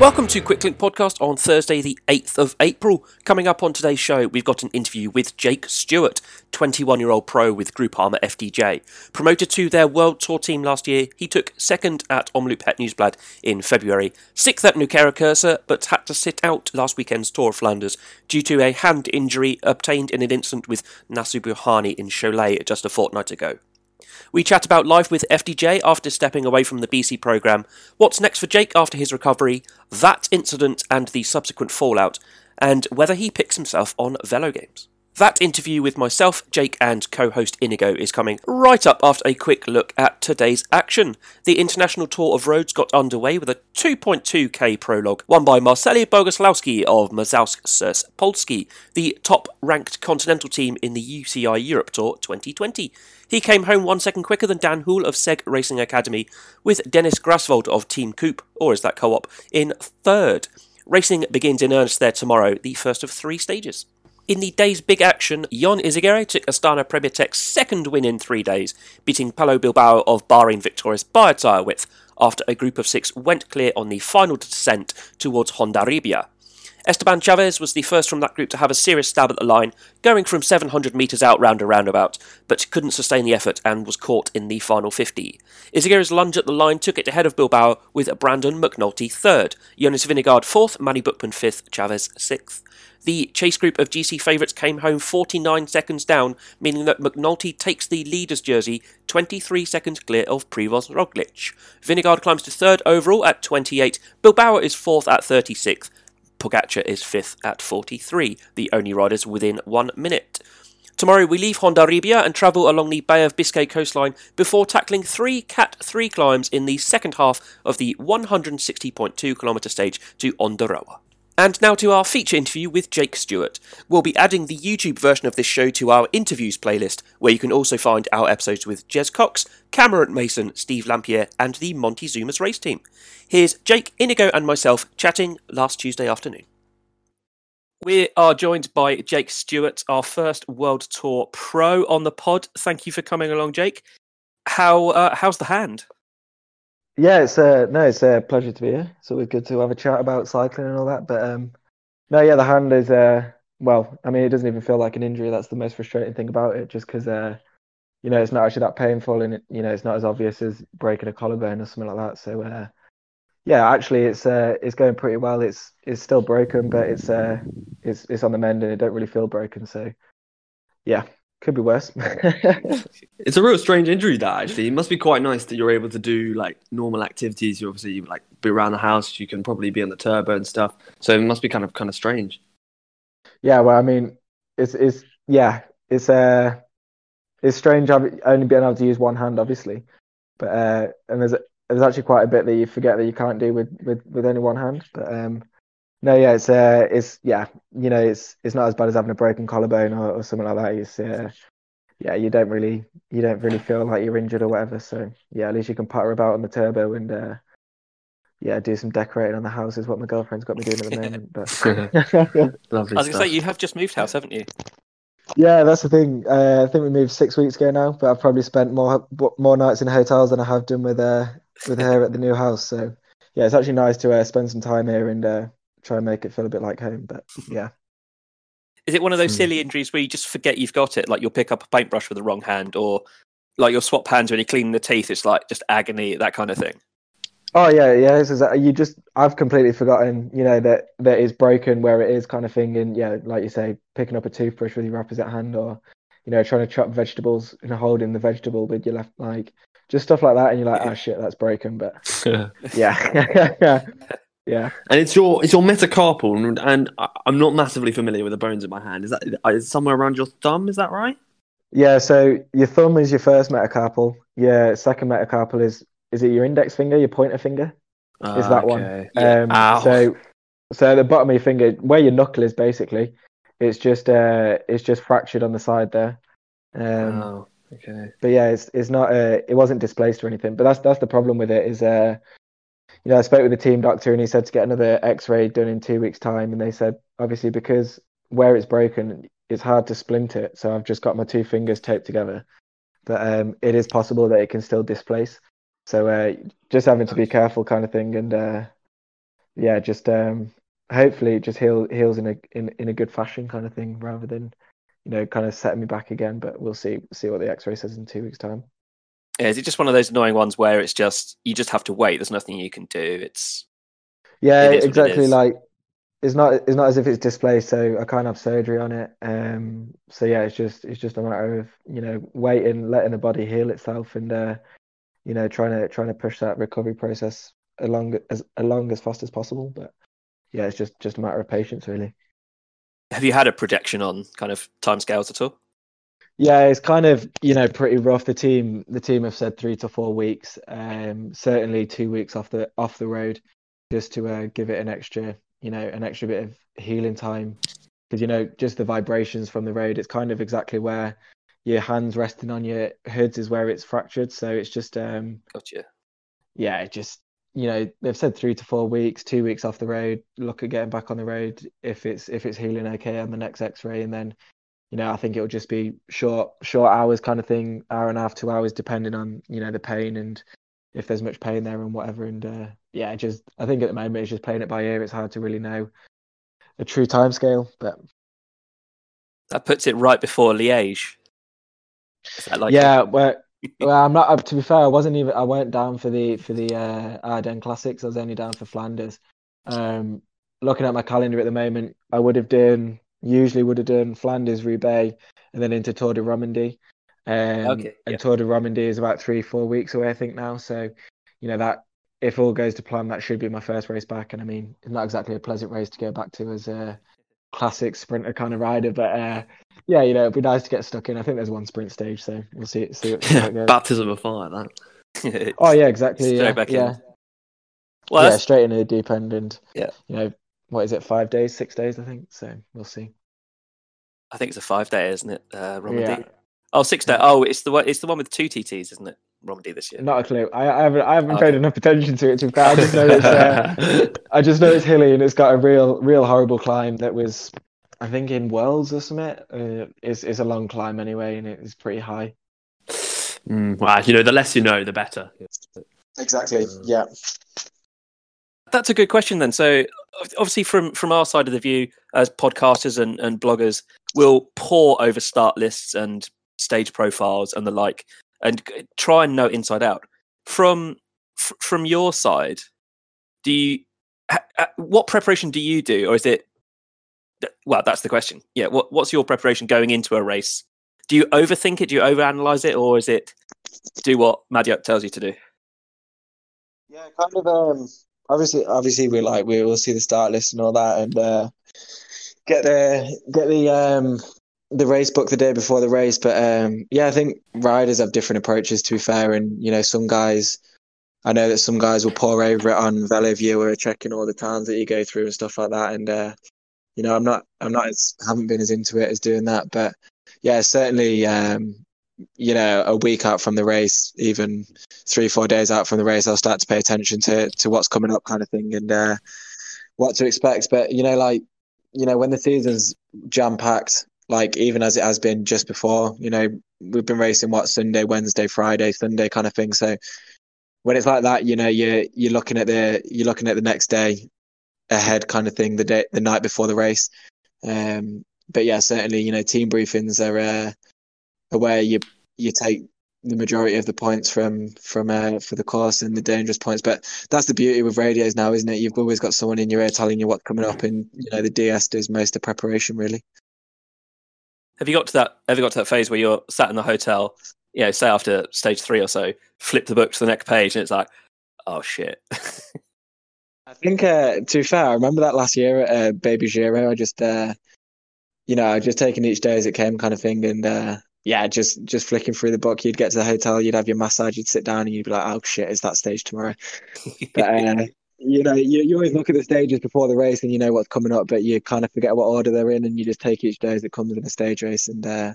Welcome to Quicklink Podcast on Thursday, the 8th of April. Coming up on today's show, we've got an interview with Jake Stewart, 21 year old pro with Groupama FDJ. Promoted to their World Tour team last year, he took second at Omloop Het Nieuwsblad in February, sixth at Nokere Koerse, but had to sit out last weekend's Tour of Flanders due to a hand injury obtained in an incident with Nacer Bouhanni in Cholet just a fortnight ago. We chat about life with FDJ after stepping away from the BC programme, what's next for Jake after his recovery, that incident and the subsequent fallout, and whether he picks himself on Velogames. That interview with myself, Jake, and co host Inigo is coming right up after a quick look at today's action. The International Tour of Rhodes got underway with a 2.2k prologue, won by Marceli Boguslawski of Mazowsze Polski, the top ranked continental team in the UCI Europe Tour 2020. He came home one second quicker than Dan Houle of Seg Racing Academy, with Dennis Grasvold of Team Coop, or is that co op, in third. Racing begins in earnest there tomorrow, the first of three stages. In the day's big action, Jon Izagirre took Astana Premier Tech's second win in three days, beating Pello Bilbao of Bahrain victorious by a tyre width after a group of six went clear on the final descent towards Hondarribia. Esteban Chavez was the first from that group to have a serious stab at the line, going from 700 metres out round a roundabout, but couldn't sustain the effort and was caught in the final 50. Izagirre's lunge at the line took it ahead of Bilbao, with Brandon McNulty third, Jonas Vingegaard fourth, Manny Buchmann fifth, Chavez sixth. The chase group of GC favourites came home 49 seconds down, meaning that McNulty takes the leader's jersey 23 seconds clear of Primoz Roglic. Vingegaard climbs to third overall at 28, Bilbao is fourth at 36, Pogacar is fifth at 43, the only riders within one minute. Tomorrow we leave Hondarribia and travel along the Bay of Biscay coastline before tackling three Cat 3 climbs in the second half of the 160.2 kilometre stage to Ondarroa. And now to our feature interview with Jake Stewart. We'll be adding the YouTube version of this show to our interviews playlist, where you can also find our episodes with Jez Cox, Cameron Mason, Steve Lampier, and the Montezuma's race team. Here's Jake, Inigo, and myself chatting last Tuesday afternoon. We are joined by Jake Stewart, our first World Tour pro on the pod. Thank you for coming along, Jake. How uh, how's the hand? Yeah, it's uh, no, it's a pleasure to be here. So it's always good to have a chat about cycling and all that. But um, no, yeah, the hand is uh, well, I mean, it doesn't even feel like an injury. That's the most frustrating thing about it, just because uh, you know, it's not actually that painful, and it, you know, it's not as obvious as breaking a collarbone or something like that. So uh, yeah, actually, it's uh, it's going pretty well. It's it's still broken, but it's uh, it's it's on the mend, and it don't really feel broken. So yeah, could be worse. it's a real strange injury that actually. It must be quite nice that you're able to do like normal activities. You obviously like be around the house. You can probably be on the turbo and stuff. So it must be kind of kind of strange. Yeah, well, I mean, it's it's yeah, it's uh, it's strange. I've only been able to use one hand, obviously, but uh, and there's there's actually quite a bit that you forget that you can't do with with with only one hand. But um, no, yeah, it's uh, it's yeah, you know, it's it's not as bad as having a broken collarbone or, or something like that. It's uh, yeah, you don't really you don't really feel like you're injured or whatever. So yeah, at least you can patter about on the turbo and uh, yeah, do some decorating on the house is what my girlfriend's got me doing at the moment. But Lovely I was gonna say you have just moved house, haven't you? Yeah, that's the thing. Uh, I think we moved six weeks ago now, but I've probably spent more more nights in hotels than I have done with uh with her at the new house. So yeah, it's actually nice to uh, spend some time here and uh, try and make it feel a bit like home. But yeah. Is it one of those hmm. silly injuries where you just forget you've got it? Like you'll pick up a paintbrush with the wrong hand, or like you'll swap hands when you clean the teeth. It's like just agony, that kind of thing. Oh yeah, yeah. This Is, you just I've completely forgotten, you know, that that is broken where it is kind of thing. And yeah, like you say, picking up a toothbrush with your opposite hand, or you know, trying to chop vegetables and holding the vegetable with your left, like just stuff like that. And you're like, oh shit, that's broken. But yeah, yeah. Yeah, and it's your it's your metacarpal, and, and I'm not massively familiar with the bones in my hand. Is that is somewhere around your thumb? Is that right? Yeah. So your thumb is your first metacarpal. Your second metacarpal is is it your index finger, your pointer finger? is that okay. one? Yeah. Um, so so the bottom of your finger, where your knuckle is, basically, it's just uh it's just fractured on the side there. Um, oh, okay. But yeah, it's it's not uh it wasn't displaced or anything. But that's that's the problem with it is uh you know, I spoke with the team doctor and he said to get another X-ray done in two weeks' time, and they said obviously because where it's broken, it's hard to splint it. So I've just got my two fingers taped together, but um, it is possible that it can still displace. So uh, just having to be careful, kind of thing, and uh, yeah, just um, hopefully it just heal, heals in a in, in a good fashion kind of thing, rather than you know kind of setting me back again. But we'll see see what the X-ray says in two weeks' time. Is it just one of those annoying ones where it's just you just have to wait? There's nothing you can do. It's yeah, it exactly. Like it's not it's not as if it's displaced, so I can't have surgery on it. Um, so yeah, it's just it's just a matter of you know waiting, letting the body heal itself, and uh, you know trying to trying to push that recovery process along as along as fast as possible. But yeah, it's just just a matter of patience, really. Have you had a projection on kind of timescales at all? Yeah, it's kind of you know pretty rough. The team the team have said three to four weeks. Um, certainly two weeks off the off the road, just to uh, give it an extra you know an extra bit of healing time because you know just the vibrations from the road. It's kind of exactly where your hands resting on your hoods is where it's fractured. So it's just um, gotcha. Yeah, just you know they've said three to four weeks, two weeks off the road. Look at getting back on the road if it's if it's healing okay on the next X-ray, and then you know I think it'll just be short short hours kind of thing, hour and a half, two hours, depending on you know the pain and if there's much pain there and whatever. And uh, yeah, just I think at the moment it's just playing it by ear. It's hard to really know a true time scale, but that puts it right before Liège. Like yeah, well, well, I'm not. To be fair, I wasn't even. I went down for the for the uh, Ardennes Classics. I was only down for Flanders. Um, looking at my calendar at the moment, I would have done usually would have done Flanders, Roubaix, and then into Tour de Romandie. Um, okay, and Tour de Romandie is about three, four weeks away, I think now. So, you know that if all goes to plan, that should be my first race back. And I mean, not exactly a pleasant race to go back to as a classic sprinter kind of rider, but uh, yeah, you know, it'd be nice to get stuck in. I think there's one sprint stage, so we'll see. See, see how it goes. Baptism of fire, that. oh yeah, exactly. Straight yeah, back yeah. In. Well, yeah, straight into the deep end, and yeah, you know, what is it? Five days, six days, I think. So we'll see. I think it's a five day, isn't it? Uh, Yeah. Oh, six day. Oh, it's the one. It's the one with two TTs, isn't it? Romandie this year. Not a clue. I, I haven't. I haven't okay. paid enough attention to it. To I just know it's. Uh, I just know it's hilly and it's got a real, real horrible climb. That was, I think, in Worlds or something. Uh, it's it's a long climb anyway, and it's pretty high. Mm, well, you know, the less you know, the better. Exactly. Yeah. That's a good question then. So, obviously, from from our side of the view as podcasters and, and bloggers, we'll pour over start lists and stage profiles and the like and try and know inside out. From f- from your side, do you ha, what preparation do you do, or is it? Well, that's the question. Yeah, what what's your preparation going into a race? Do you overthink it? Do you overanalyze it, or is it do what Madiot tells you to do? Yeah, kind of. Um, obviously, obviously, we like we will see the start list and all that, and uh, get the get the um the race book the day before the race. But um, yeah, I think riders have different approaches. To be fair, and you know, some guys, I know that some guys will pour over it on VeloViewer, checking all the towns that you go through and stuff like that. And uh, you know, I'm not, I'm not, as, haven't been as into it as doing that. But yeah, certainly, um, you know, a week out from the race, even three, four days out from the race, I'll start to pay attention to to what's coming up, kind of thing, and uh, what to expect. But you know, like you know, when the season's jam packed, like even as it has been just before. You know, we've been racing what Sunday, Wednesday, Friday, Sunday kind of thing. So when it's like that, you know, you're you're looking at the you're looking at the next day ahead kind of thing, the day the night before the race. Um, but yeah, certainly, you know, team briefings are uh, where you you take the majority of the points from from uh, for the course and the dangerous points. But that's the beauty with radios now, isn't it? You've always got someone in your ear telling you what's coming up, and you know the DS does most of the preparation really. Have you got to that? Ever got to that phase where you're sat in the hotel? You know, say after stage three or so, flip the book to the next page, and it's like, oh shit. I think, uh, to be fair, I remember that last year at uh, Baby Giro. I just, uh, you know, I just taking each day as it came, kind of thing, and uh, yeah, just just flicking through the book. You'd get to the hotel, you'd have your massage, you'd sit down, and you'd be like, "Oh shit, is that stage tomorrow?" but uh, you know, you, you always look at the stages before the race and you know what's coming up, but you kind of forget what order they're in and you just take each day as it comes in a stage race. And uh,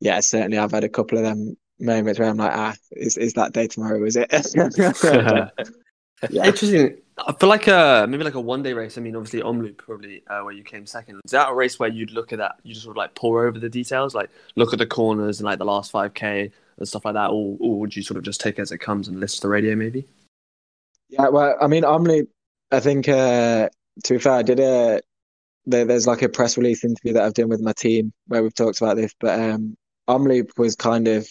yeah, certainly I've had a couple of them moments where I'm like, ah, is, is that day tomorrow? Is it? yeah. Interesting. For like a maybe like a one day race. I mean, obviously Omloop probably uh, where you came second. Is that a race where you'd look at that? You just sort of like pour over the details, like look at the corners and like the last five k and stuff like that, or, or would you sort of just take it as it comes and listen to the radio maybe? Yeah, well, I mean, Omloop, I think uh, to be fair, I did a there, there's like a press release interview that I've done with my team where we've talked about this, but um, Omloop was kind of,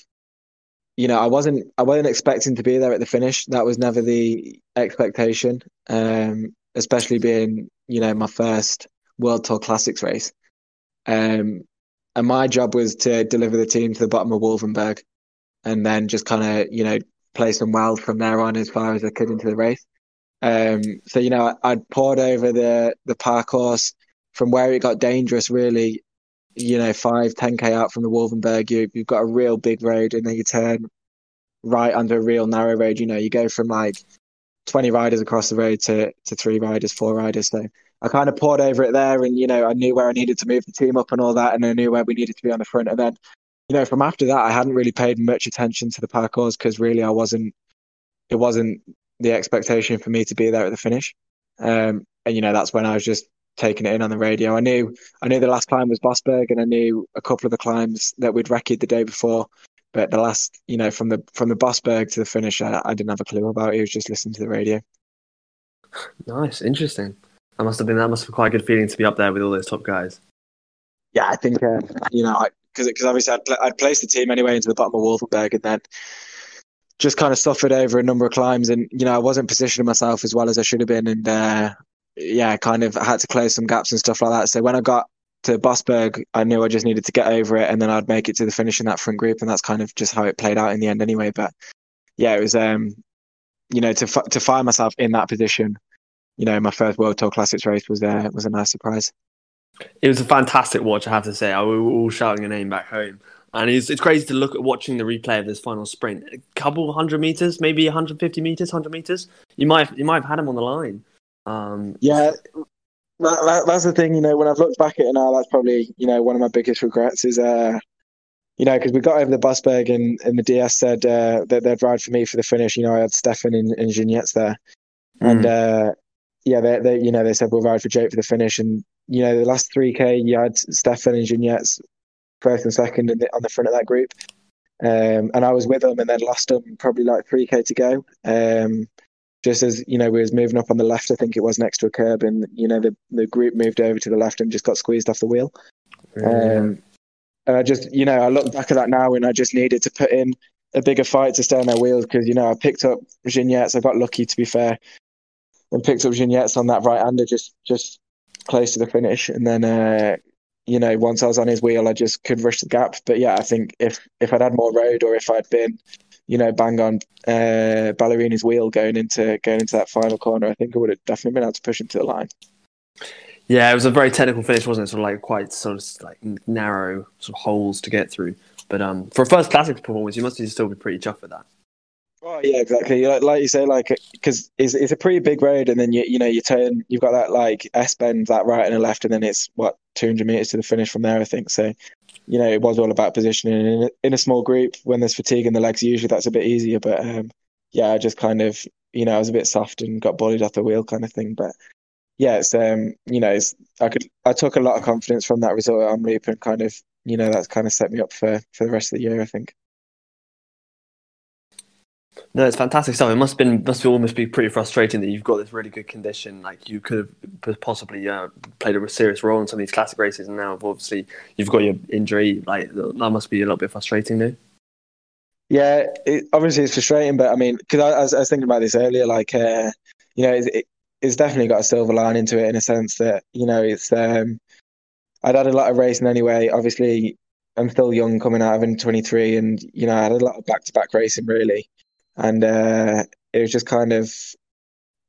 you know, I wasn't I wasn't expecting to be there at the finish. That was never the expectation, um, especially being you know my first World Tour Classics race. Um, and my job was to deliver the team to the bottom of Wolvenberg, and then just kind of you know play some well from there on as far as I could into the race. Um, so you know, I, would poured over the the parcours from where it got dangerous. Really, you know, five, 10k out from the Wolvenberg, you you've got a real big road, and then you turn right under a real narrow road. You know, you go from like 20 riders across the road to to three riders, four riders. So I kind of poured over it there, and you know, I knew where I needed to move the team up and all that, and I knew where we needed to be on the front. And then, you know, from after that, I hadn't really paid much attention to the parcours because really I wasn't. It wasn't the expectation for me to be there at the finish. Um, and you know, that's when I was just taking it in on the radio. I knew I knew the last climb was Bosberg, and I knew a couple of the climbs that we'd recce the day before. But the last, you know, from the from the Bosberg to the finish, I, I didn't have a clue about it. It was just listening to the radio. Nice, interesting. That must have been that must have been quite a good feeling to be up there with all those top guys. Yeah, I think uh, you know because because obviously I'd, I'd placed the team anyway into the bottom of Wolvenberg, and then just kind of suffered over a number of climbs, and you know I wasn't positioning myself as well as I should have been, and uh, yeah, kind of had to close some gaps and stuff like that. So when I got to Bosberg, I knew I just needed to get over it, and then I'd make it to the finish in that front group, and that's kind of just how it played out in the end, anyway. But yeah, it was um, you know, to to find myself in that position, you know, my first World Tour Classics race was there. uh, it was a nice surprise. It was a fantastic watch, I have to say. I we were all shouting your name back home. And it's, it's crazy to look at watching the replay of this final sprint. A couple hundred meters, maybe 150 meters, 100 meters. You might have, you might have had him on the line. Um, yeah, that, that, that's the thing. You know, when I've looked back at it now, that's probably you know one of my biggest regrets is uh, you know, because we got over the Bosberg and, and the DS said uh, that they'd ride for me for the finish. You know, I had Stefan and, and Geniets there, mm. and uh, yeah, they, they you know they said we'll ride for Jake for the finish, and you know the last three k you had Stefan and Geniets first and second the, on the front of that group. Um, and I was with them and then lost them probably like 3k to go. Um, just as you know, we was moving up on the left, I think it was next to a curb, and you know the the group moved over to the left and just got squeezed off the wheel. Um, and I just, you know, I look back at that now, and I just needed to put in a bigger fight to stay on their wheels because you know I picked up Geniets. I got lucky to be fair, and picked up Geniets on that right hander just just close to the finish, and then uh, you know, once I was on his wheel, I just could rush the gap. But yeah, I think if if I'd had more road or if I'd been, you know, bang on uh, Ballerini's wheel going into going into that final corner, I think I would have definitely been able to push him to the line. Yeah, it was a very technical finish, wasn't it? Sort of like quite sort of like narrow sort of holes to get through. But um, for a first classics performance, you must still be pretty chuffed with that. Oh yeah, exactly. Like, like you say, like because it's, it's a pretty big road, and then you you know you turn, you've got that like S bend, that right and a left, and then it's what 200 meters to the finish from there, I think. So, you know, it was all about positioning in a, in a small group. When there's fatigue in the legs, usually that's a bit easier. But um, yeah, I just kind of, you know, I was a bit soft and got bullied off the wheel, kind of thing. But yeah, it's um, you know, it's I could I took a lot of confidence from that result on Omloop, and kind of, you know, that's kind of set me up for for the rest of the year, I think. No, it's fantastic stuff. It must been must be almost be pretty frustrating that you've got this really good condition. Like you could have possibly uh, played a serious role in some of these classic races, and now obviously you've got your injury. Like that must be a little bit frustrating, though. Yeah, it, obviously it's frustrating, but I mean, because I, I, I, was thinking about this earlier, like uh, you know, it, it's definitely got a silver lining to it in a sense that you know it's. Um, I'd had a lot of racing anyway. Obviously, I'm still young, coming out of in 23, and you know, I had a lot of back-to-back racing really and uh, it was just kind of,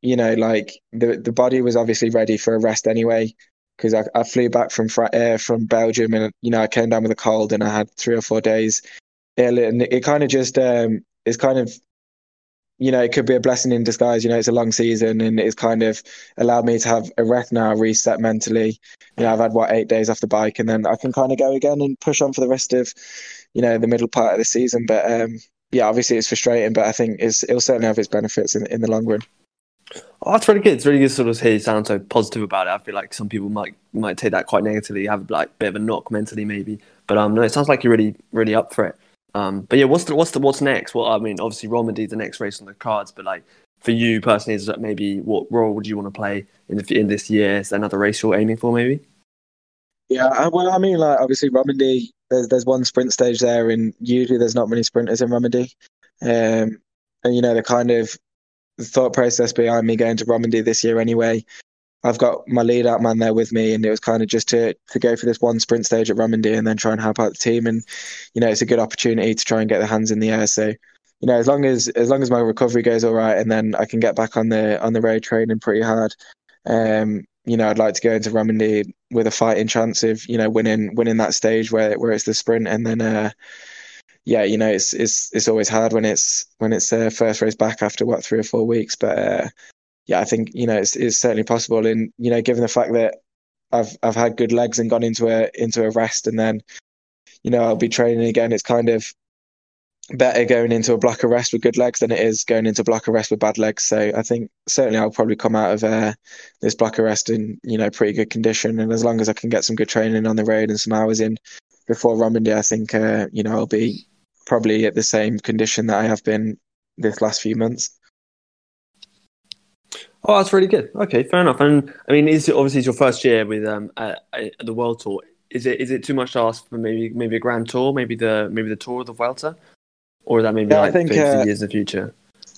you know, like the the body was obviously ready for a rest anyway because I, I flew back from uh, from Belgium and you know I came down with a cold and I had three or four days ill and it, kind of just um, it's kind of you know, it could be a blessing in disguise. You know, it's a long season and it's kind of allowed me to have a rest now, reset mentally. You know, I've had what eight days off the bike and then I can kind of go again and push on for the rest of, you know, the middle part of the season. But um, yeah, obviously it's frustrating, but I think it's, it'll certainly have its benefits in, in the long run. Oh, that's really good. It's really good to sort of hear you sound so positive about it. I feel like some people might might take that quite negatively, have like a bit of a knock mentally maybe. But um, no, it sounds like you're really really up for it. Um, but yeah, what's the what's the what's next? Well, I mean, obviously Romandy's the next race on the cards, but like for you personally, is that maybe what role would you want to play in the, in this year? Is there another race you're aiming for, maybe? Yeah, well, I mean, like obviously Romandy, there's there's one sprint stage there, and usually there's not many sprinters in Romandy, um, and you know the kind of thought process behind me going to Romandy this year anyway. I've got my lead out man there with me, and it was kind of just to to go for this one sprint stage at Romandy and then try and help out the team. And you know, it's a good opportunity to try and get the hands in the air. So, you know, as long as as long as my recovery goes all right, and then I can get back on the on the road training pretty hard. Um, you know, I'd like to go into Romandy with a fighting chance of you know winning winning that stage where where it's the sprint, and then uh, yeah, you know, it's it's it's always hard when it's when it's uh, first race back after what three or four weeks, but uh, yeah, I think you know it's it's certainly possible, and you know, given the fact that I've I've had good legs and gone into a into a rest, and then you know I'll be training again. It's kind of better going into a block of rest with good legs than it is going into a block of rest with bad legs. So I think certainly I'll probably come out of uh, this block of rest in you know pretty good condition, and as long as I can get some good training on the road and some hours in before Romandy, I think uh, you know I'll be probably at the same condition that I have been this last few months. Oh, that's really good. Okay, fair enough. And I mean, is it obviously it's your first year with um at, at the World Tour? Is it is it too much to ask for maybe maybe a Grand Tour, maybe the maybe the Tour of the Vuelta? Or that maybe yeah, like I think, uh, years in the future?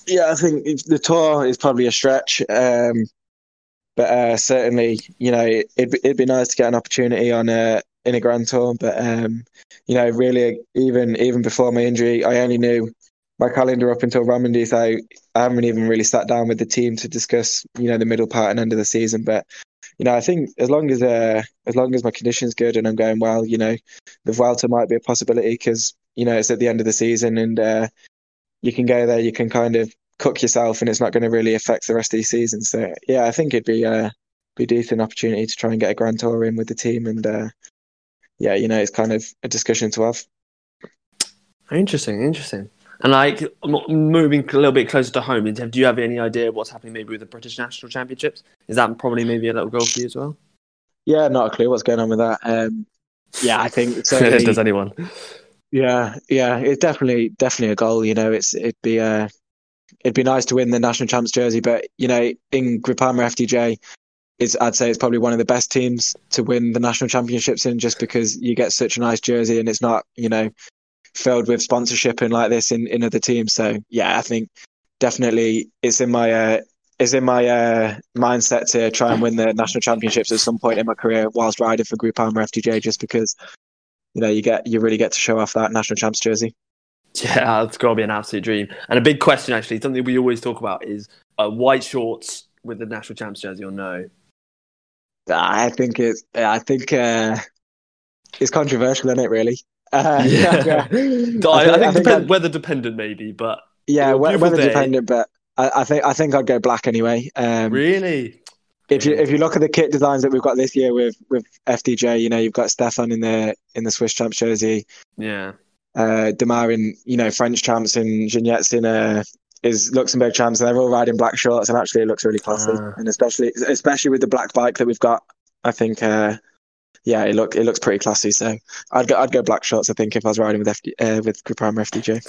Yeah, I think the tour is probably a stretch, um, but uh, certainly, you know, it'd it'd be nice to get an opportunity on a in a Grand Tour. But um, you know, really, even even before my injury, I only knew my calendar up until Romandy, so I haven't even really sat down with the team to discuss, you know, the middle part and end of the season. But you know, I think as long as uh, as long as my condition's good and I'm going well, you know, the Vuelta might be a possibility because you know it's at the end of the season and uh, you can go there, you can kind of cook yourself, and it's not going to really affect the rest of the season. So yeah, I think it'd be a uh, be decent opportunity to try and get a grand tour in with the team, and uh, yeah, you know, it's kind of a discussion to have. Interesting, interesting. And like moving a little bit closer to home, do you have any idea what's happening maybe with the British National Championships? Is that probably maybe a little goal for you as well? Yeah, not a clue what's going on with that. Um, yeah, I think Does anyone? Yeah, yeah, it's definitely definitely a goal. You know, it's it'd be uh it'd be nice to win the national champs jersey, but you know, in Groupama FDJ, is I'd say it's probably one of the best teams to win the national championships in, just because you get such a nice jersey and it's not you know filled with sponsorship and like this in in other teams. So yeah, I think definitely it's in my uh, it's in my uh, mindset to try and win the national championships at some point in my career whilst riding for Groupama FDJ, just because you know you get you really get to show off that national champs jersey. Yeah, it's got to be an absolute dream. And a big question, actually, something we always talk about is uh, white shorts with the national champs jersey or no? I think it's I think uh, it's controversial, isn't it? Really. Uh, yeah, yeah. I, think, I think, I think weather dependent, maybe, but yeah, weather day. dependent. But I, I, think I think I'd go black anyway. Um, really? If you if you look at the kit designs that we've got this year with with FDJ, you know you've got Stefan in the in the Swiss champs jersey. Yeah. Uh, Démare in you know French champs and Geniet's in uh, is Luxembourg champs, and they're all riding black shorts, and actually it looks really classy. Uh. And especially especially with the black bike that we've got, I think. Uh, yeah, it look it looks pretty classy. So I'd go I'd go black shorts. I think if I was riding with FD, uh, with Groupama FDJ.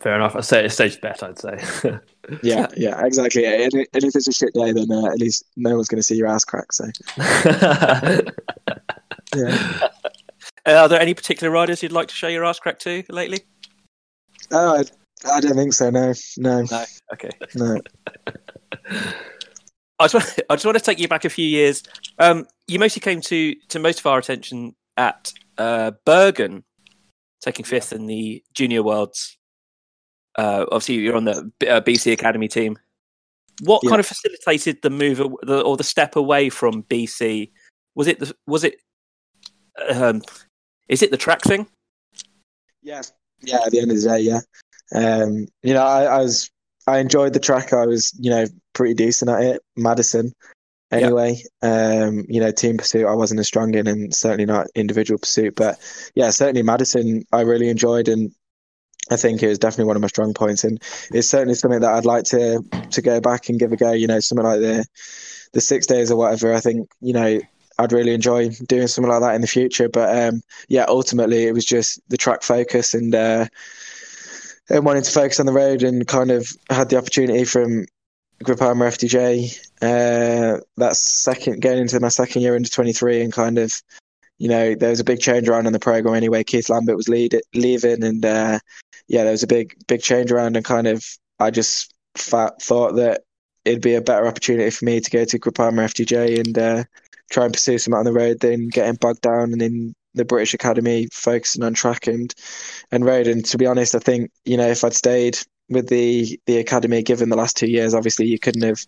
Fair enough. I'd say it's safe bet. I'd say. yeah, yeah, exactly. And, and if it's a shit day, then uh, at least no one's going to see your ass crack. So. yeah. Uh, are there any particular riders you'd like to show your ass crack to lately? Oh, I, I don't think so. No, no. No. Okay. No. I just, want, I just want to take you back a few years. Um, you mostly came to, to most of our attention at uh, Bergen, taking fifth in the Junior Worlds uh, obviously you're on the uh, BC Academy team. What yeah. kind of facilitated the move or the step away from BC? Was it the, was it um, is it the track thing? Yes. Yeah. At the end of the day, yeah. Um, you know, I, I, was I enjoyed the track. I was you know pretty decent at it. Madison, anyway. Um, you know, team pursuit I wasn't as strong in, and certainly not individual pursuit. But yeah, certainly Madison I really enjoyed, and I think it was definitely one of my strong points, and it's certainly something that I'd like to to go back and give a go. You know, something like the the six days or whatever. I think you know I'd really enjoy doing something like that in the future. But um, yeah, ultimately it was just the track focus and uh, and wanting to focus on the road, and kind of had the opportunity from Groupama FDJ. Uh, that's second going into my second year into 23, and kind of, you know, there was a big change around in the program anyway. Keith Lambert was lead, leaving, and uh, yeah, there was a big big change around, and kind of I just thought that it'd be a better opportunity for me to go to Groupama FDJ and uh, try and pursue some on the road than getting bogged down and in the British Academy, focusing on track and and road. And to be honest, I think you know if I'd stayed with the the academy, given the last two years, obviously you couldn't have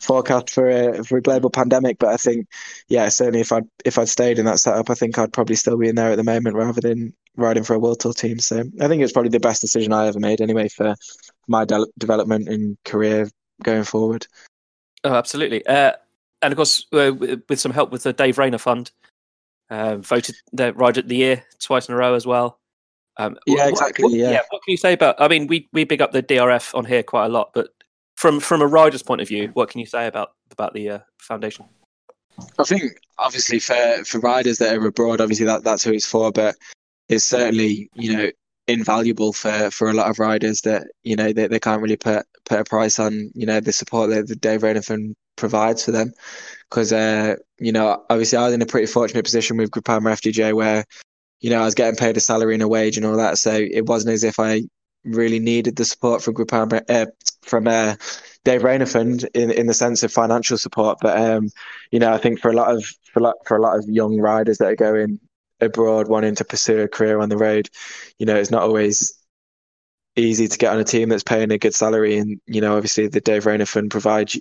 forecast for a for a global pandemic. But I think, yeah, certainly if I'd if I'd stayed in that setup, I think I'd probably still be in there at the moment rather than riding for a world tour team. So I think it's probably the best decision I ever made anyway for my de- development and career going forward. Oh, absolutely. Uh, and of course, uh, with some help with the Dave Rayner Fund, uh, voted the Rider of the Year twice in a row as well. Um, yeah, what, exactly. What, yeah. yeah. What can you say about? I mean, we we big up the DRF on here quite a lot, but from from a rider's point of view, what can you say about about the uh, foundation? I think obviously for for riders that are abroad, obviously that that's who it's for, but it's certainly you know invaluable for for a lot of riders that you know they, they can't really put put a price on you know the support that the Dave Rayner provides for them because uh, you know obviously I was in a pretty fortunate position with Groupama FDJ where you know I was getting paid a salary and a wage and all that so it wasn't as if I really needed the support from Groupama uh, from uh, Dave Rayner Fund in in the sense of financial support but um, you know I think for a lot of for, a lot, for a lot of young riders that are going abroad wanting to pursue a career on the road, you know, it's not always easy to get on a team that's paying a good salary. And, you know, obviously the Dave Rayner Fund provides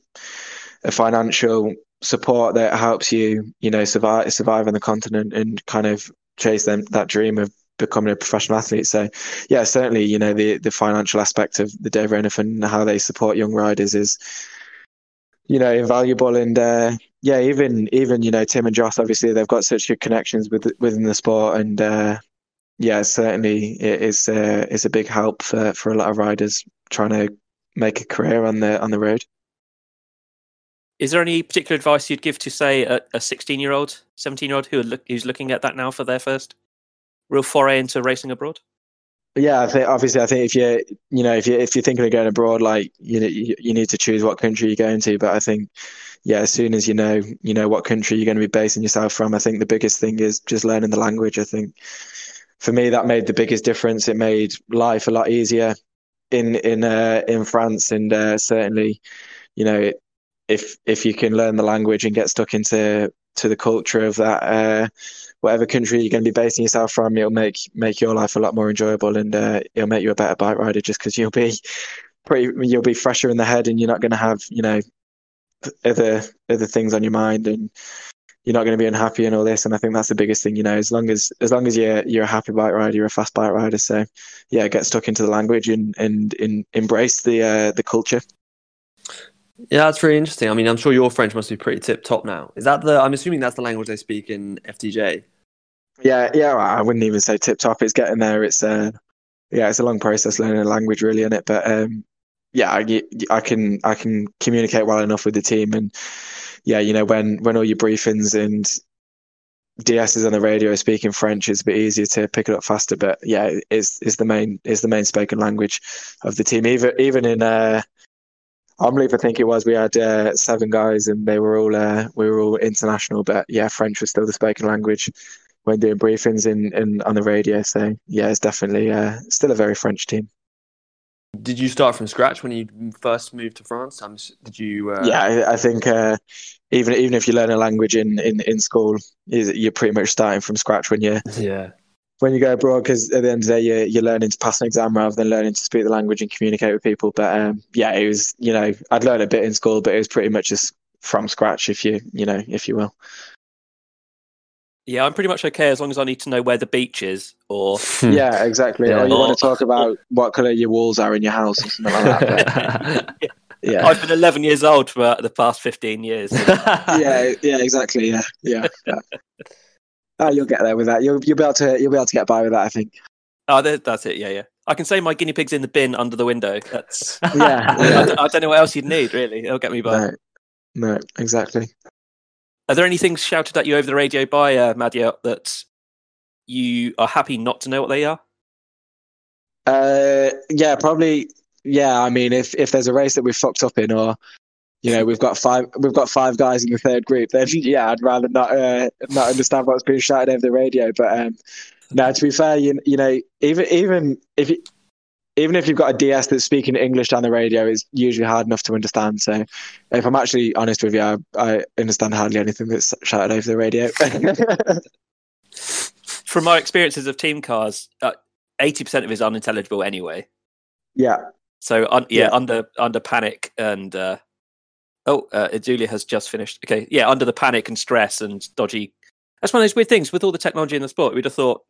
a financial support that helps you, you know, survive survive on the continent and kind of chase them that dream of becoming a professional athlete. So yeah, certainly, you know, the the financial aspect of the Dave Fund and how they support young riders is you know, invaluable. And uh, yeah, even even you know Tim and Joss, obviously they've got such good connections with within the sport, and uh, yeah, certainly it is uh, is a big help for for a lot of riders trying to make a career on the on the road. Is there any particular advice you'd give to, say, a 16 year old, 17 year old who look, who's looking at that now for their first real foray into racing abroad? yeah, I think obviously, I think if you you know if you if you're thinking of going abroad, like you know, you, need to choose what country you're going to. But I think, yeah, as soon as you know you know what country you're going to be basing yourself from, I think the biggest thing is just learning the language. I think for me that made the biggest difference. It made life a lot easier in in uh, in France, and uh, certainly, you know, if if you can learn the language and get stuck into to the culture of that. Uh, whatever country you're going to be basing yourself from, it'll make make your life a lot more enjoyable, and uh, it'll make you a better bike rider just because you'll be pretty, you'll be fresher in the head, and you're not going to have you know other other things on your mind, and you're not going to be unhappy and all this. And I think that's the biggest thing, you know, as long as as long as you're you're a happy bike rider, you're a fast bike rider. So yeah, get stuck into the language and and, and embrace the uh, the culture. Yeah, that's very interesting. I mean, I'm sure your French must be pretty tip top now. Is that the? I'm assuming that's the language they speak in FDJ. Yeah, yeah. I wouldn't even say tip top. It's getting there. It's uh, yeah, it's a long process learning a language, really, in it. But um, yeah, I, I can I can communicate well enough with the team, and yeah, you know, when when all your briefings and DS is on the radio speaking French, it's a bit easier to pick it up faster. But yeah, is is the main is the main spoken language of the team. Even even in uh, Omloop, I think it was. We had uh, seven guys, and they were all uh, we were all international. But yeah, French was still the spoken language when doing briefings in, in on the radio. So yeah, it's definitely uh, still a very French team. Did you start from scratch when you first moved to France? did you? Uh... Yeah, I, I think uh, even even if you learn a language in in, in school, you're pretty much starting from scratch when you yeah when you go abroad because at the end of the day you're, you're learning to pass an exam rather than learning to speak the language and communicate with people but um, yeah it was you know i'd learned a bit in school but it was pretty much just from scratch if you you know if you will yeah i'm pretty much okay as long as i need to know where the beach is or yeah exactly yeah. or you or, want to talk about what color your walls are in your house or something like that yeah. yeah. I've been 11 years old for the past 15 years. yeah, yeah, exactly. Yeah, yeah. Yeah. Oh, you'll get there with that. You'll you'll be able to you'll be able to get by with that. I think. Oh, that's it. Yeah, yeah. I can say my guinea pig's in the bin under the window. That's yeah. yeah. I, I, don't know what else you'd need. Really, it'll get me by. No, no, exactly. Are there any things shouted at you over the radio by uh, Madiot that you are happy not to know what they are? Uh, yeah, probably. Yeah, I mean, if if there's a race that we've fucked up in, or you know we've got five we've got five guys in the third group, then yeah, I'd rather not uh, not understand what's being shouted over the radio. But um, no, to be fair, you, you know even even if you, even if you've got a DS that's speaking English on the radio, it's usually hard enough to understand. So, if I'm actually honest with you, I, I understand hardly anything that's shouted over the radio. From my experiences of team cars, uh, eighty uh, percent of it is unintelligible anyway. Yeah. So un- yeah, yeah, under under panic and uh, oh, uh, Julia has just finished. Okay, yeah, under the panic and stress and dodgy. That's one of those weird things with all the technology in the sport. We'd have thought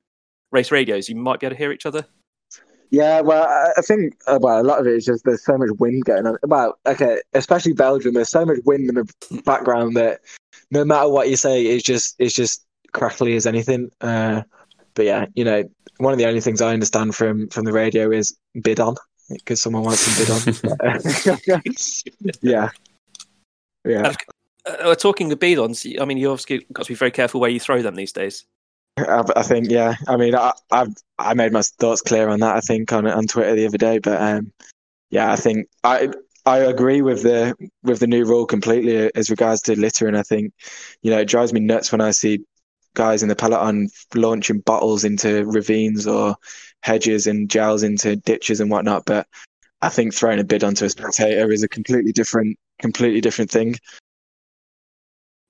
race radios, you might be able to hear each other. Yeah, well, I think uh, well, a lot of it is just there's so much wind going on. Well, okay, especially Belgium, there's so much wind in the background that no matter what you say, it's just it's just crackly as anything. Uh, but yeah, you know, one of the only things I understand from from the radio is bidon because someone wants to bid on. yeah, yeah. Uh, talking of bidons, I mean, you obviously got to be very careful where you throw them these days. I, I think, yeah. I mean, I, I I made my thoughts clear on that. I think on on Twitter the other day, but um, yeah, I think I I agree with the with the new rule completely as regards to littering. I think you know it drives me nuts when I see guys in the peloton launching bottles into ravines or hedges and gels into ditches and whatnot. But I think throwing a bidon to a spectator is a completely different completely different thing.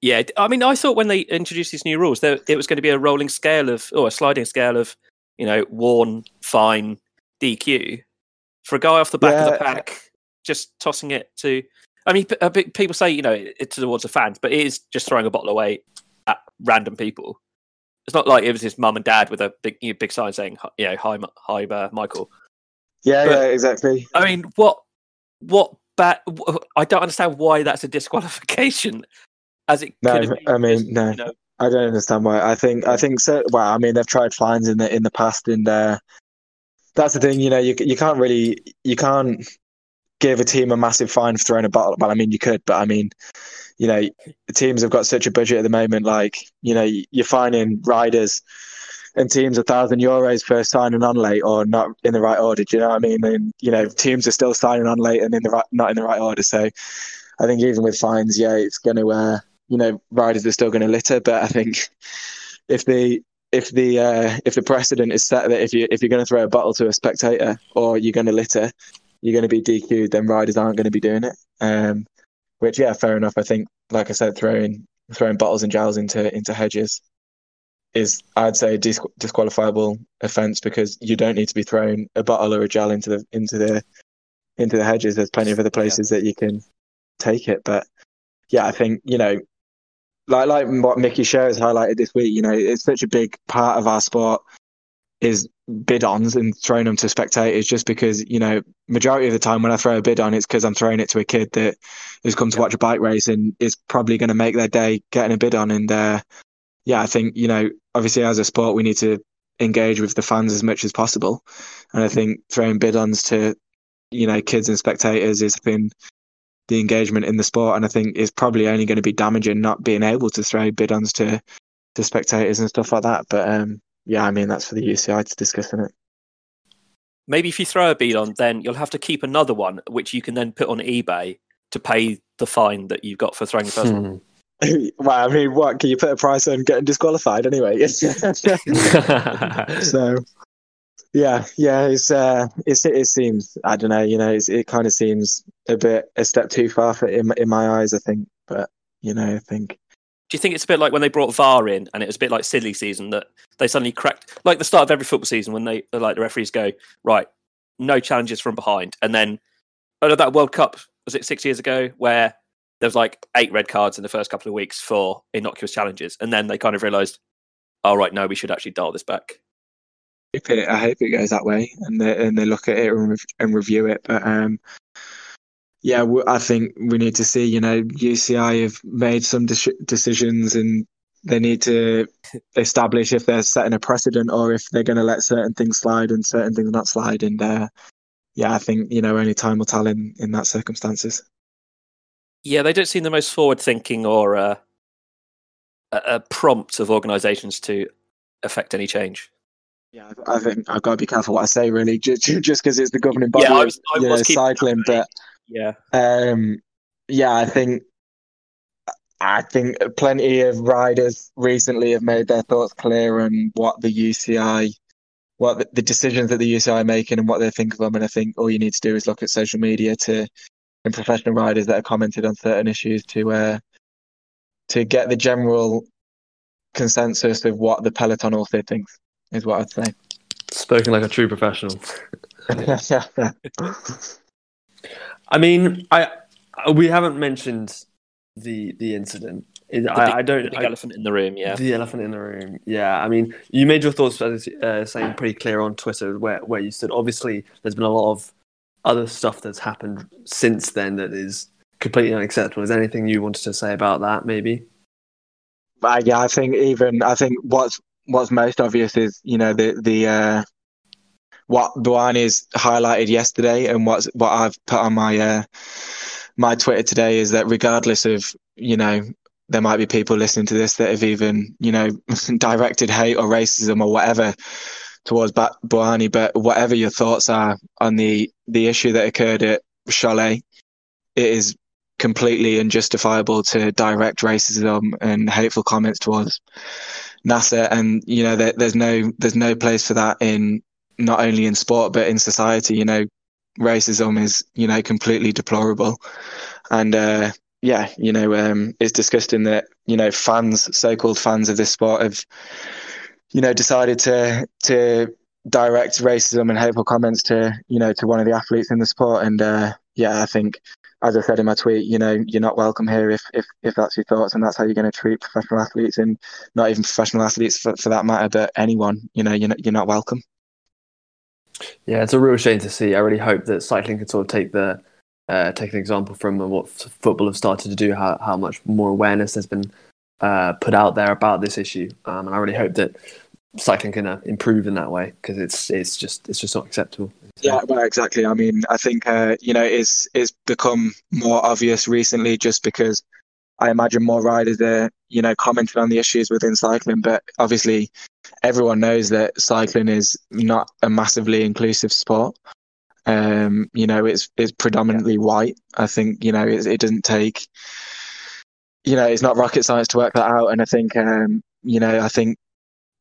Yeah, I mean, I thought when they introduced these new rules, there, it was going to be a rolling scale of, or a sliding scale of, you know, warn, fine, DQ. For a guy off the back yeah. of the pack, just tossing it to, I mean, people say, you know, it's towards the fans, but it is just throwing a bottle away at random people. It's not like it was his mum and dad with a big, you know, big sign saying, you know, hi, hi, uh, Michael. Yeah, but, yeah, exactly. I mean, what, what bad? I don't understand why that's a disqualification as it no, been, I mean, no, you know? I don't understand why. I think, I think so. Well, I mean, they've tried fines in the in the past, and uh, that's the thing. You know, you you can't really, you can't give a team a massive fine for throwing a bottle. Well, I mean, you could, but I mean, you know, the teams have got such a budget at the moment. Like, you know, you're finding riders and teams a thousand euros for signing on late or not in the right order. Do you know what I mean? And you know, teams are still signing on late and in the right, not in the right order. So, I think even with fines, yeah, it's going to. Uh, you know riders are still going to litter. But I think if the if the uh, if the precedent is set that if you if you're going to throw a bottle to a spectator or you're going to litter, you're going to be DQ'd. Then riders aren't going to be doing it. Um, which yeah, fair enough. I think, like I said, throwing throwing bottles and gels into into hedges is I'd say a dis- disqualifiable offence because you don't need to be throwing a bottle or a gel into the into the into the hedges. There's plenty of other places yeah. that you can take it. But yeah, I think you know like like what Mickey Schär has highlighted this week, you know, it's such a big part of our sport is bidons and throwing them to spectators just because you know majority of the time when I throw a bidon it's because I'm throwing it to a kid that has come to watch a bike race and is probably going to make their day getting a bidon and uh, yeah I think you know obviously as a sport we need to engage with the fans as much as possible and I think throwing bidons to you know kids and spectators is been the engagement in the sport. And I think it's probably only going to be damaging not being able to throw bidons to to spectators and stuff like that. But um, yeah, I mean that's for the UCI to discuss, in it? Maybe if you throw a bidon, then you'll have to keep another one, which you can then put on eBay to pay the fine that you've got for throwing the first one. well, I mean, what can you put a price on getting disqualified anyway? so yeah, yeah, it's uh, it's it seems I don't know, you know, it kind of seems a bit a step too far for in in my eyes, I think. But you know, I think. Do you think it's a bit like when they brought VAR in, and it was a bit like silly season that they suddenly cracked, like the start of every football season when they like the referees go right, no challenges from behind, and then oh, that World Cup was it six years ago where there was like eight red cards in the first couple of weeks for innocuous challenges, and then they kind of realised, oh right, no, we should actually dial this back hope it, I hope it goes that way, and they and they look at it and, and review it. But um, yeah, I think we need to see. You know, UCI have made some de- decisions, and they need to establish if they're setting a precedent or if they're going to let certain things slide and certain things not slide. And uh, yeah, I think you know only time will tell in in that circumstances. Yeah, they don't seem the most forward thinking or uh, a, a prompt of organisations to affect any change. Yeah, I think I've got to be careful what I say, really, just because it's the governing body yeah, I was, I was cycling. But yeah, um, yeah, I think I think plenty of riders recently have made their thoughts clear on what the UCI, what the, the, decisions that the UCI are making and what they think of them. And I think all you need to do is look at social media to and professional riders that have commented on certain issues to uh, to get the general consensus of what the peloton also thinks. Is what I'd say. Spoken like a true professional. I mean, I we haven't mentioned the the incident. The big, I, I, don't. The big I, elephant in the room. Yeah. The elephant in the room. Yeah. I mean, you made your thoughts uh, saying pretty clear on Twitter where where you stood. Obviously, there's been a lot of other stuff that's happened since then that is completely unacceptable. Is anything you wanted to say about that? Maybe. Uh, yeah, I think even I think what's what's most obvious is you know the the uh, what Bouhanni's highlighted yesterday and what's what I've put on my uh, my Twitter today is that regardless of you know there might be people listening to this that have even you know directed hate or racism or whatever towards Bouhanni, but whatever your thoughts are on the the issue that occurred at Cholet, it is completely unjustifiable to direct racism and hateful comments towards Nacer, and you know there, there's no there's no place for that in not only in sport but in society. You know, racism is you know completely deplorable, and uh, yeah, you know um, it's disgusting that you know fans, so-called fans of this sport, have you know decided to to direct racism and hateful comments to you know to one of the athletes in the sport, and uh, yeah, I think as I said in my tweet, you know, you're not welcome here if if, if that's your thoughts and that's how you're going to treat professional athletes and not even professional athletes for, for that matter, but anyone, you know, you're not, you're not welcome. Yeah, it's a real shame to see. I really hope that cycling can sort of take the uh, take an example from what football have started to do, how how much more awareness there's been uh, put out there about this issue, um, and I really hope that cycling can uh, improve in that way because it's it's just it's just not acceptable. Yeah, well, exactly. I mean, I think uh, you know it's it's become more obvious recently just because I imagine more riders are you know commenting on the issues within cycling, but obviously everyone knows that cycling is not a massively inclusive sport. Um, you know, it's it's predominantly white. I think you know it, it doesn't take you know it's not rocket science to work that out, and I think um, you know I think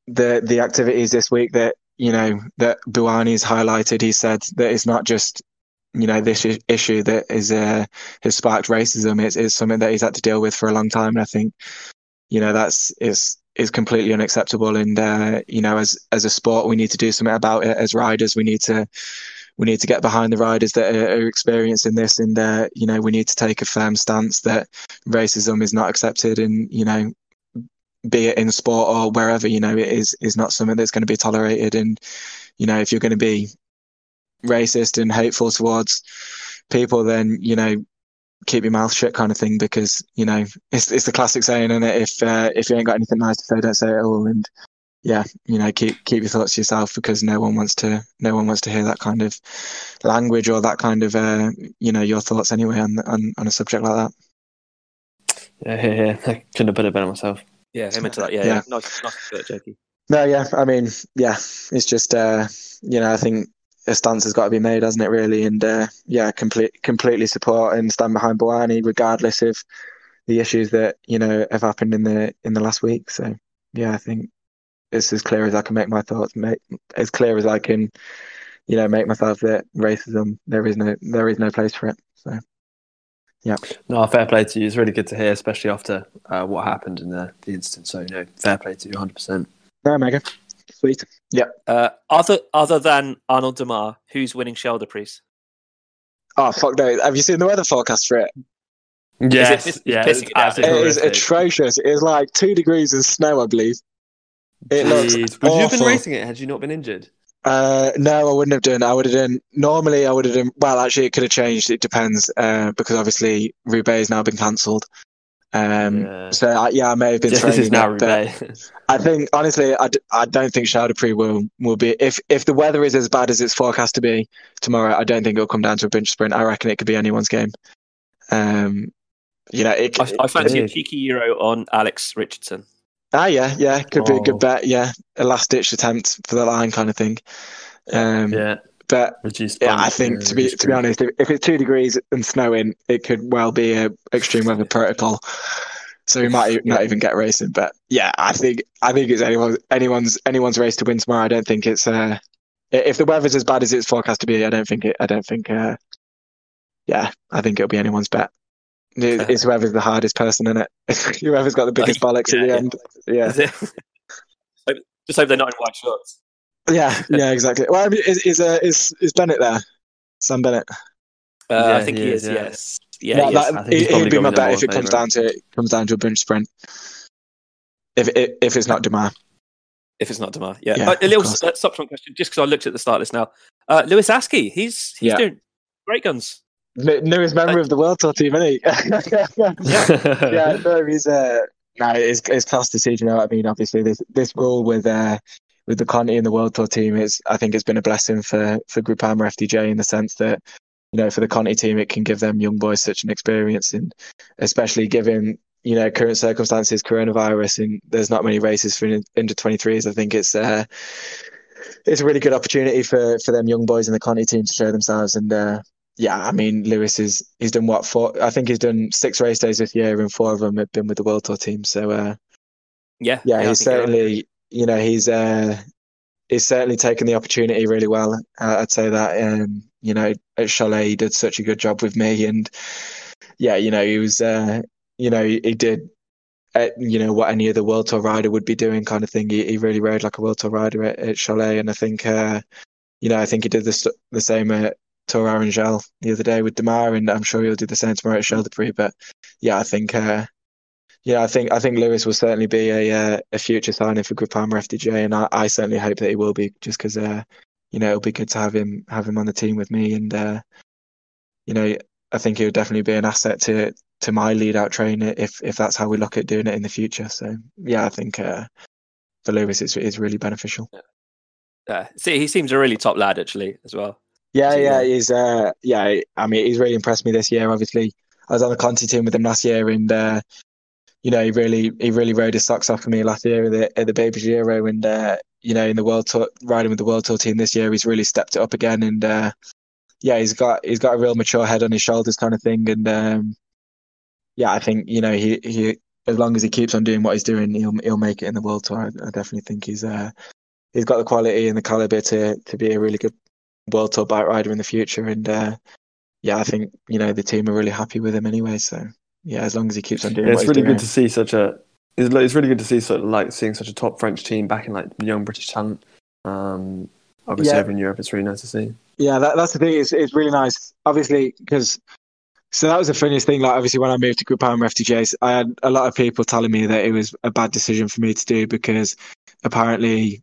the the activities this week that you know that Bouhanni's highlighted. He said that it's not just you know this issue that is uh, has sparked racism. It's, it's something that he's had to deal with for a long time, and I think you know that's is is completely unacceptable. And uh, you know, as as a sport, we need to do something about it. As riders, we need to we need to get behind the riders that are, are experiencing this, and uh, you know, we need to take a firm stance that racism is not accepted, and you know, be it in sport or wherever, you know, it is is not something that's going to be tolerated. And you know, if you're going to be racist and hateful towards people, then you know, keep your mouth shut, kind of thing. Because you know, it's it's the classic saying, and if uh, if you ain't got anything nice to say, don't say it all. And yeah, you know, keep keep your thoughts to yourself because no one wants to no one wants to hear that kind of language or that kind of uh, you know your thoughts anyway on on, on a subject like that. Yeah, yeah, yeah. I couldn't have put it better myself. Yeah, him into that. Yeah, yeah. yeah. Nice, nice bit, Jakey. No, yeah. I mean, yeah. It's just, uh, you know, I think a stance has got to be made, hasn't it? Really, and uh, yeah, complete, completely support and stand behind Bouhanni, regardless of the issues that you know have happened in the in the last week. So yeah, I think it's as clear as I can make my thoughts, make as clear as I can, you know, make myself that racism there is no there is no place for it. So. Yeah. No, fair play to you. It's really good to hear, especially after uh, what happened in the, the incident. So, you know, fair play to you 100%. No, Mega. Sweet. Yeah. Uh, other other than Arnaud Démare, who's winning Champ de Pries? Oh, fuck no. Have you seen the weather forecast for it? Yes. Is it, yeah, it's, it, it is atrocious. It is like two degrees of snow, I believe. It Jeez. looks Would awful. you have been racing it had you not been injured? Uh, no, I wouldn't have done. I would have done. Normally, I would have done. Well, actually, it could have changed. It depends uh, because obviously Roubaix has now been cancelled. Um, yeah. So I, yeah, I may have been. Yes, this is now Roubaix. I think honestly, I, d- I don't think Champ will will be. If if the weather is as bad as it's forecast to be tomorrow, I don't think it'll come down to a bunch sprint. I reckon it could be anyone's game. Um, you know, it, I, I fancy a cheeky euro on Alex Richardson. Ah, yeah, yeah, could be a good oh. bet. Yeah, a last ditch attempt for the line kind of thing. Um, yeah, But yeah, I think to be to be honest, if, if, it's two degrees and snowing, it could well be a extreme weather protocol. So we might not even get racing. But yeah, I think I think it's anyone anyone's anyone's race to win tomorrow. I don't think it's uh if the weather's as bad as it's forecast to be. I don't think it. I don't think. Uh, yeah, I think it'll be anyone's bet. It's whoever's the hardest person in it. whoever's got the biggest bollocks yeah, at the yeah. end. Yeah. Just hope they're not in white shorts. Yeah, yeah, exactly. Well, I mean, is is uh, is, is Bennett there? Sam Bennett. Uh, yeah, I think he, he is. is yes. Yeah, yeah that, he would be my bet if it comes down to it comes down to a bunch sprint. If if, if it's not Démare. If it's not Démare, yeah. yeah uh, a little uh, subsequent question, just because I looked at the start list now. Uh, Lewis Askey, he's he's doing great guns. Newest member of the World Tour team, isn't he? yeah, yeah. No, he's uh, no, it's it's class to see. You know what I mean? Obviously, this this role with uh with the Conti and the World Tour team is, I think, it's been a blessing for for Groupama FDJ in the sense that you know, for the Conti team, it can give them young boys such an experience, and especially given you know current circumstances, coronavirus, and there's not many races for under 23s. I think it's uh, it's a really good opportunity for for them young boys in the Conti team to show themselves. And uh, yeah, I mean, Lewis is he's done what four? I think he's done six race days this year, and four of them have been with the World Tour team. So uh, yeah, yeah, he's certainly you know he's uh, he's certainly taken the opportunity really well. Uh, I'd say that. Um, you know, at Cholet, he did such a good job with me, and yeah, you know, he was, uh, you know, he, he did. Uh, you know what any other world tour rider would be doing, kind of thing. He, he really rode like a world tour rider at, at Cholet, and I think, uh, you know, I think he did the the same at Tour Arangel the other day with Démare, and I'm sure he'll do the same tomorrow at Scheldeprijs. But yeah, I think, uh, yeah, I think I think Lewis will certainly be a uh, a future signing for Groupama FDJ, and I, I certainly hope that he will be, just because uh, you know it'll be good to have him have him on the team with me, and uh, you know I think he would definitely be an asset to to my lead out trainer if if that's how we look at doing it in the future. So yeah, I think uh, for Lewis it's it's really beneficial. Yeah. yeah, see, he seems a really top lad actually as well. Yeah, yeah, he's uh, yeah. I mean, he's really impressed me this year. Obviously, I was on the Conti team with him last year, and uh, you know, he really he really rode his socks off for me last year at the, at the Baby Giro, and uh, you know, in the world tour, riding with the world tour team this year, he's really stepped it up again, and uh, yeah, he's got he's got a real mature head on his shoulders, kind of thing, and um, yeah, I think you know he he as long as he keeps on doing what he's doing, he'll he'll make it in the world tour. I, I definitely think he's uh he's got the quality and the caliber to to be a really good world tour bike rider in the future, and uh, yeah, I think you know the team are really happy with him anyway. So yeah, as long as he keeps on doing, yeah, it's really good to see such a. It's, it's really good to see sort of like seeing such a top French team back in like young British talent. Um, obviously, yeah. over in Europe, it's really nice to see. Yeah, that, that's the thing. It's it's really nice, obviously, because so that was the funniest thing. Like, obviously, when I moved to Group Groupama FDJs, I had a lot of people telling me that it was a bad decision for me to do because apparently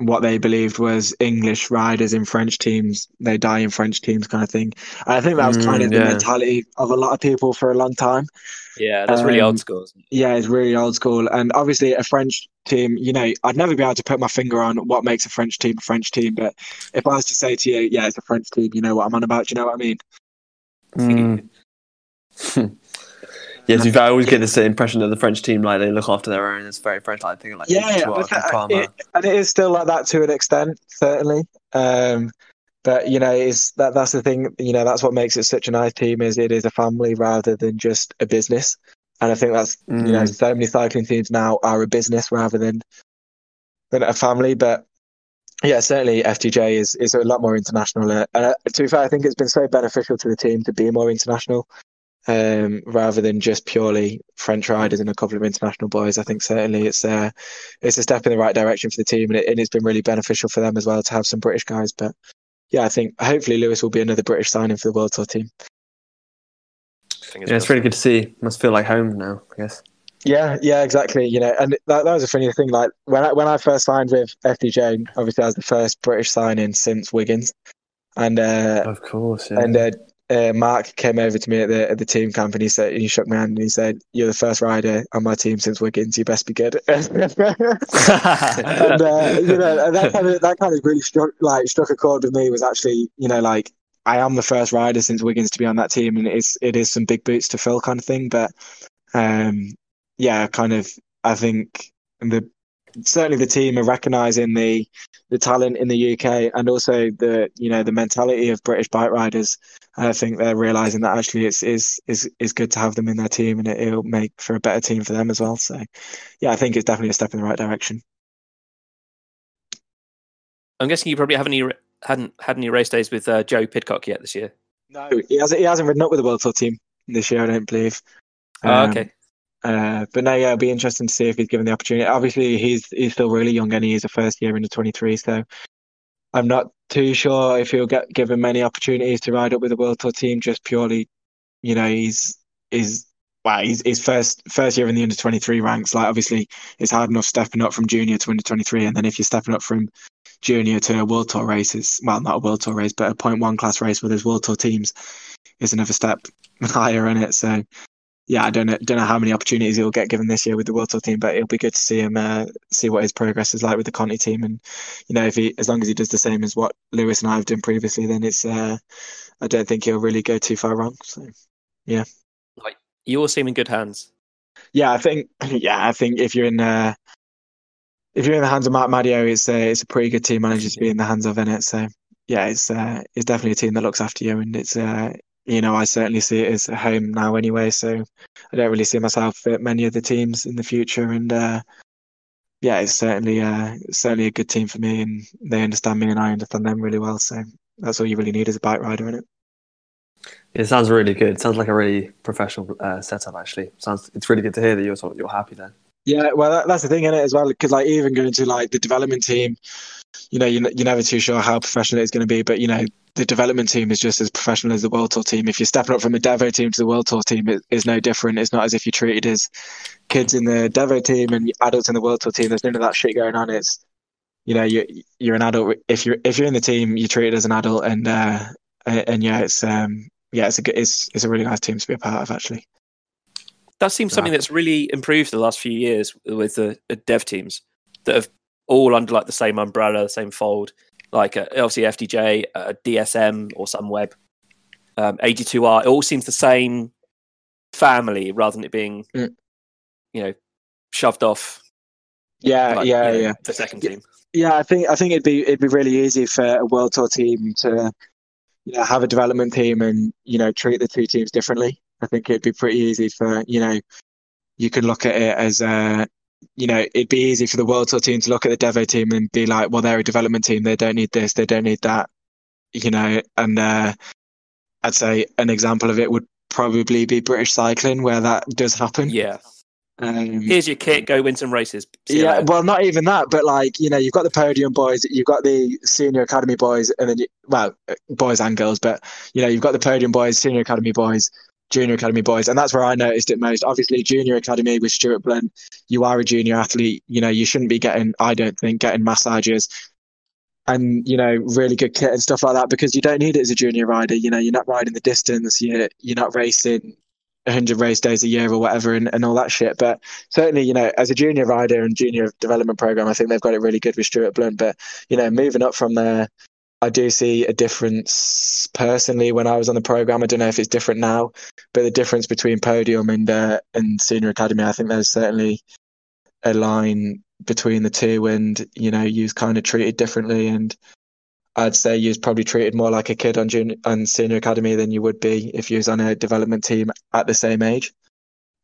what they believed was English riders in French teams, they die in French teams kind of thing. And I think that was mm, kind of yeah. the mentality of a lot of people for a long time. Yeah, that's um, really old school. It? Yeah, it's really old school. And obviously, a French team, you know, I'd never be able to put my finger on what makes a French team a French team. But if I was to say to you, yeah, it's a French team, you know what I'm on about. Do you know what I mean? Mm. Yes, I always get this impression that the French team like they look after their own. It's very French. Like thing, like yeah, it, and it is still like that to an extent, certainly. Um, but you know, is that that's the thing. You know, that's what makes it such a nice team. Is it is a family rather than just a business. And I think that's mm. you know, mm. so many cycling teams now are a business rather than than a family. But yeah, certainly FDJ is is a lot more international. Uh, and uh, to be fair, I think it's been so beneficial to the team to be more international um, rather than just purely French riders and a couple of international boys. I think certainly it's uh, it's a step in the right direction for the team, and, it, and it's been really beneficial for them as well to have some British guys. But yeah, I think hopefully Lewis will be another British signing for the World Tour team. Yeah, it's really good to see. Must feel like home now, I guess. Yeah, yeah, exactly. You know, and that, that was a funny thing. Like when I when I first signed with FDJ, obviously I was the first British signing since Wiggins, and uh, of course, yeah. and uh, uh, Marc came over to me at the at the team camp and he said he shook my hand and he said, "You're the first rider on my team since Wiggins. You best be good." and uh, you know that kind of that kind of really struck like struck a chord with me. Was actually you know like I am the first rider since Wiggins to be on that team, and it's it is some big boots to fill kind of thing. But um, yeah, kind of I think the certainly the team are recognising the the talent in the UK and also the you know the mentality of British bike riders. And I think they're realising that actually it's is is is good to have them in their team and it, will make for a better team for them as well. So yeah, I think it's definitely a step in the right direction. I'm guessing you probably haven't any, hadn't had any race days with uh, Joe Pidcock yet this year. No, he hasn't. He hasn't ridden up with the World Tour team this year. I don't believe. Oh, um, oh, okay. Uh, but no, yeah, it'll be interesting to see if he's given the opportunity. Obviously, he's he's still really young and he's a first year into 23, so I'm not too sure if he'll get given many opportunities to ride up with the World Tour team. Just purely, you know, he's is well, he's his first first year in the under 23 ranks. Like, obviously, it's hard enough stepping up from junior to under 23, and then if you're stepping up from junior to a World Tour race, is well, not a World Tour race, but a point one class race with his World Tour teams is another step higher in it. So yeah, I don't know, don't know how many opportunities he'll get given this year with the World Tour team, but it'll be good to see him uh, see what his progress is like with the Conti team, and you know if he as long as he does the same as what Lewis and I have done previously, then it's uh, I don't think he'll really go too far wrong. So yeah, like you all seem in good hands. Yeah, I think yeah, I think if you're in uh, if you're in the hands of Marc Madiot, it's a, it's a pretty good team manager to be in the hands of in it. So yeah, it's uh, it's definitely a team that looks after you, and it's uh, you know, I certainly see it as home now anyway. So I don't really see myself at many of the teams in the future. And uh, yeah, it's certainly uh, certainly a good team for me, and they understand me, and I understand them really well. So that's all you really need as a bike rider, in it. It sounds really good. It sounds like a really professional uh, setup. Actually, sounds it's really good to hear that you're sort of, you're happy there. Yeah, well, that, that's the thing in it as well, because like even going to like the development team, you know, you're, you're never too sure how professional it's going to be, but you know, the development team is just as professional as the World Tour team. If you're stepping up from the Devo team to the World Tour team, it is no different. It's not as if you're treated as kids in the Devo team and adults in the World Tour team. There's none of that shit going on. It's you know you're you're an adult. If you're if you're in the team, you're treated as an adult, and uh, and yeah, it's um yeah, it's a good, it's it's a really nice team to be a part of actually. That seems something that's really improved the last few years with the dev teams that have all under like the same umbrella, the same fold like uh, obviously FDJ, uh, DSM, or Sunweb, um, AG2R. It all seems the same family rather than it being, mm. you know, shoved off. Yeah, like, yeah, you know, yeah. The second team. Yeah, I think I think it'd be it'd be really easy for a world tour team to, you know, have a development team and you know treat the two teams differently. I think it'd be pretty easy for you know, you could look at it as a you know, it'd be easy for the World Tour team to look at the Devo team and be like, well, they're a development team. They don't need this. They don't need that. You know, and uh, I'd say an example of it would probably be British cycling, where that does happen. Yeah. Um, Here's your kit. Go win some races. Yeah, well, not even that, but like you know, you've got the podium boys, you've got the senior academy boys, and then you, well, boys and girls, but you know, you've got the podium boys, senior academy boys, junior academy boys, and that's where I noticed it most. Obviously, junior academy with Stuart Blunt, you are a junior athlete. You know, you shouldn't be getting, I don't think, getting massages and you know really good kit and stuff like that because you don't need it as a junior rider. You know, you're not riding the distance. You're you're not racing 100 race days a year or whatever and, and all that shit. But certainly, you know, as a junior rider and junior development program, I think they've got it really good with Stuart Blunt. But you know, moving up from there I do see a difference personally when I was on the program. I don't know if it's different now, but the difference between podium and uh, and senior academy, I think there's certainly a line between the two, and you know, you're kind of treated differently. And I'd say you're probably treated more like a kid on junior on senior academy than you would be if you was on a development team at the same age.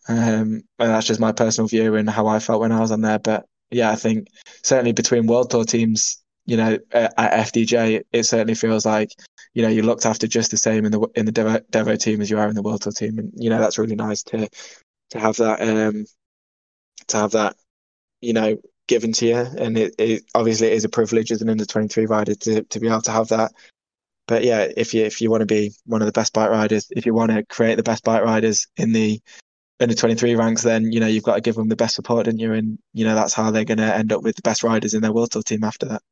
Um, and that's just my personal view and how I felt when I was on there. But yeah, I think certainly between world tour teams, you know, at FDJ, it certainly feels like, you know, you're looked after just the same in the in the Devo, Devo team as you are in the World Tour team, and you know that's really nice to to have that um to have that, you know, given to you, and it, it obviously it is a privilege as an under 23 rider to to be able to have that. But yeah, if you if you want to be one of the best bike riders, if you want to create the best bike riders in the under 23 ranks, then you know you've got to give them the best support, don't you? And you know that's how they're going to end up with the best riders in their World Tour team after that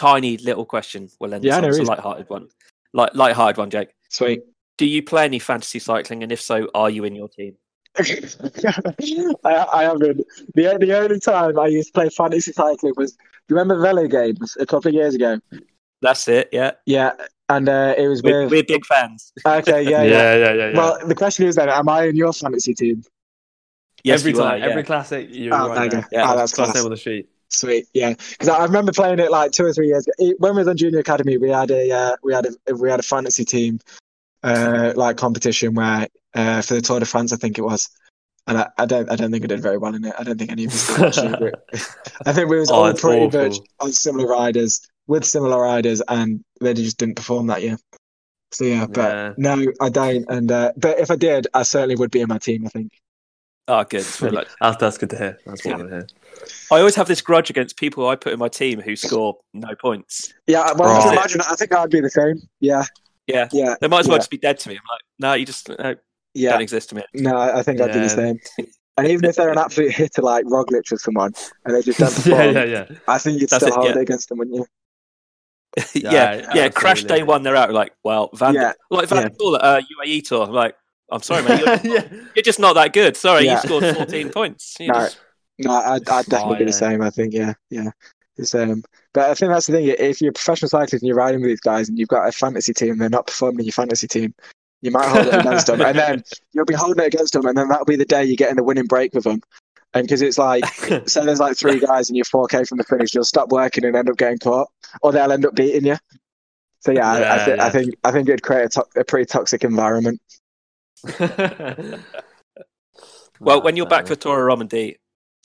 tiny little question. Will end yeah, no, it's a light-hearted one. Light, light-hearted one, Jake. Sweet. Do you play any fantasy cycling, and if so, are you in your team? I, I haven't. The the only time I used to play fantasy cycling was. Do you remember Velogames a couple of years ago? That's it. Yeah. Yeah, and uh, it was we're, with. We're big fans. Okay. Yeah, yeah. yeah. yeah, yeah, Well, the question is then, am I in your fantasy team? Yes, every time, are, yeah. every classic. You're oh, right there. Yeah, oh, that's class. name on the sheet. Sweet, yeah. Because I remember playing it like two or three years ago. When we was on junior academy, we had a uh, we had a we had a fantasy team uh, like competition where uh, for the Tour de France, I think it was. And I, I, don't, I don't think I did very well in it. I don't think any of us did actually. I think we was oh, all pretty awful. much on similar riders with similar riders, and they just didn't perform that year. So yeah, but yeah. no, I don't. And uh, but if I did, I certainly would be in my team. I think. Oh, good. that's, that's good to hear. That's what yeah. I hear. I always have this grudge against people I put in my team who score no points. Yeah, well, right. I can imagine. I think I'd be the same. Yeah. Yeah. Yeah. They might as well yeah. just be dead to me. I'm like, no, you just uh, yeah. don't exist to me. No, I think I'd do the same. And even if they're an absolute hitter like Roglic or someone, and they just don't perform, yeah, yeah, yeah. I think you'd That's still it, hold it against them, wouldn't you? yeah, yeah, yeah. Crash day one, they're out. Like, well, Van, yeah. like Van yeah. Poel at uh, UAE tour. I'm like, I'm sorry, man. You're, yeah. you're just not that good. Sorry, yeah. you scored 14 points. You no, just... no, I'd, I'd definitely oh, be the same. I think, yeah, yeah. It's, um, but I think that's the thing. If you're a professional cyclist and you're riding with these guys, and you've got a fantasy team, and they're not performing in your fantasy team. You might hold it against them, and then you'll be holding it against them, and then that'll be the day you get in the winning break with them. And because it's like, say there's like three guys and you're 4K from the finish, you'll stop working and end up getting caught, or they'll end up beating you. So yeah, yeah, I, I, th- yeah. I, think I think it'd create a, to- a pretty toxic environment. well, when you're back for Tour Romandie,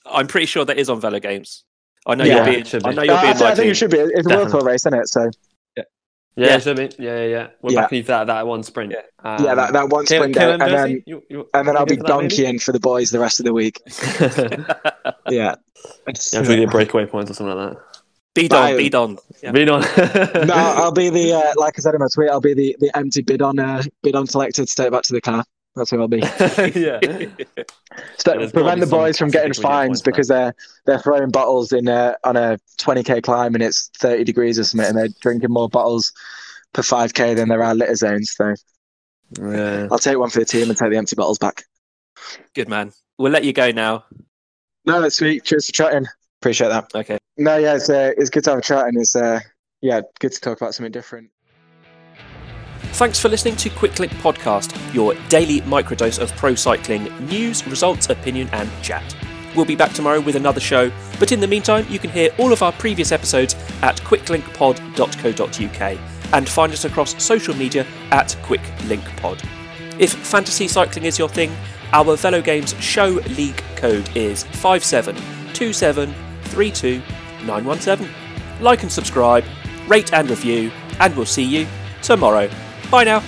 I'm pretty sure that is on Velogames. I know yeah, you'll be. I know you'll be. I, I think it should be. It's a World Tour race, isn't it? So. Yeah, yeah, yeah. should be. Yeah, yeah, yeah. We're yeah. back into that that one sprint. Yeah, um, yeah that, that one sprint, and then you, you, and then I'll be donkeying for the boys the rest of the week. yeah, yeah, we get breakaway points or something like that. Bidon, bidon, yeah. bidon. no, I'll be the uh, like I said in my tweet. I'll be the, the empty bidon uh, bidon selected to take back to the car. That's who I'll be. yeah. So, prevent the boys from getting fines because they're they're throwing bottles in a, on a 20k climb and it's 30 degrees or something, and they're drinking more bottles per 5k than there are litter zones. So yeah. I'll take one for the team and take the empty bottles back. Good man. We'll let you go now. No, that's sweet. Cheers for chatting. Appreciate that. Okay. No, yeah, it's uh, it's good to have a chat and it's uh, yeah, good to talk about something different. Thanks for listening to Quicklink Podcast, your daily microdose of pro cycling news, results, opinion, and chat. We'll be back tomorrow with another show, but in the meantime, you can hear all of our previous episodes at quicklinkpod.co.uk and find us across social media at QuickLinkPod. If fantasy cycling is your thing, our Velogames show league code is 572732917. Like and subscribe, rate and review, and we'll see you tomorrow. Bye now.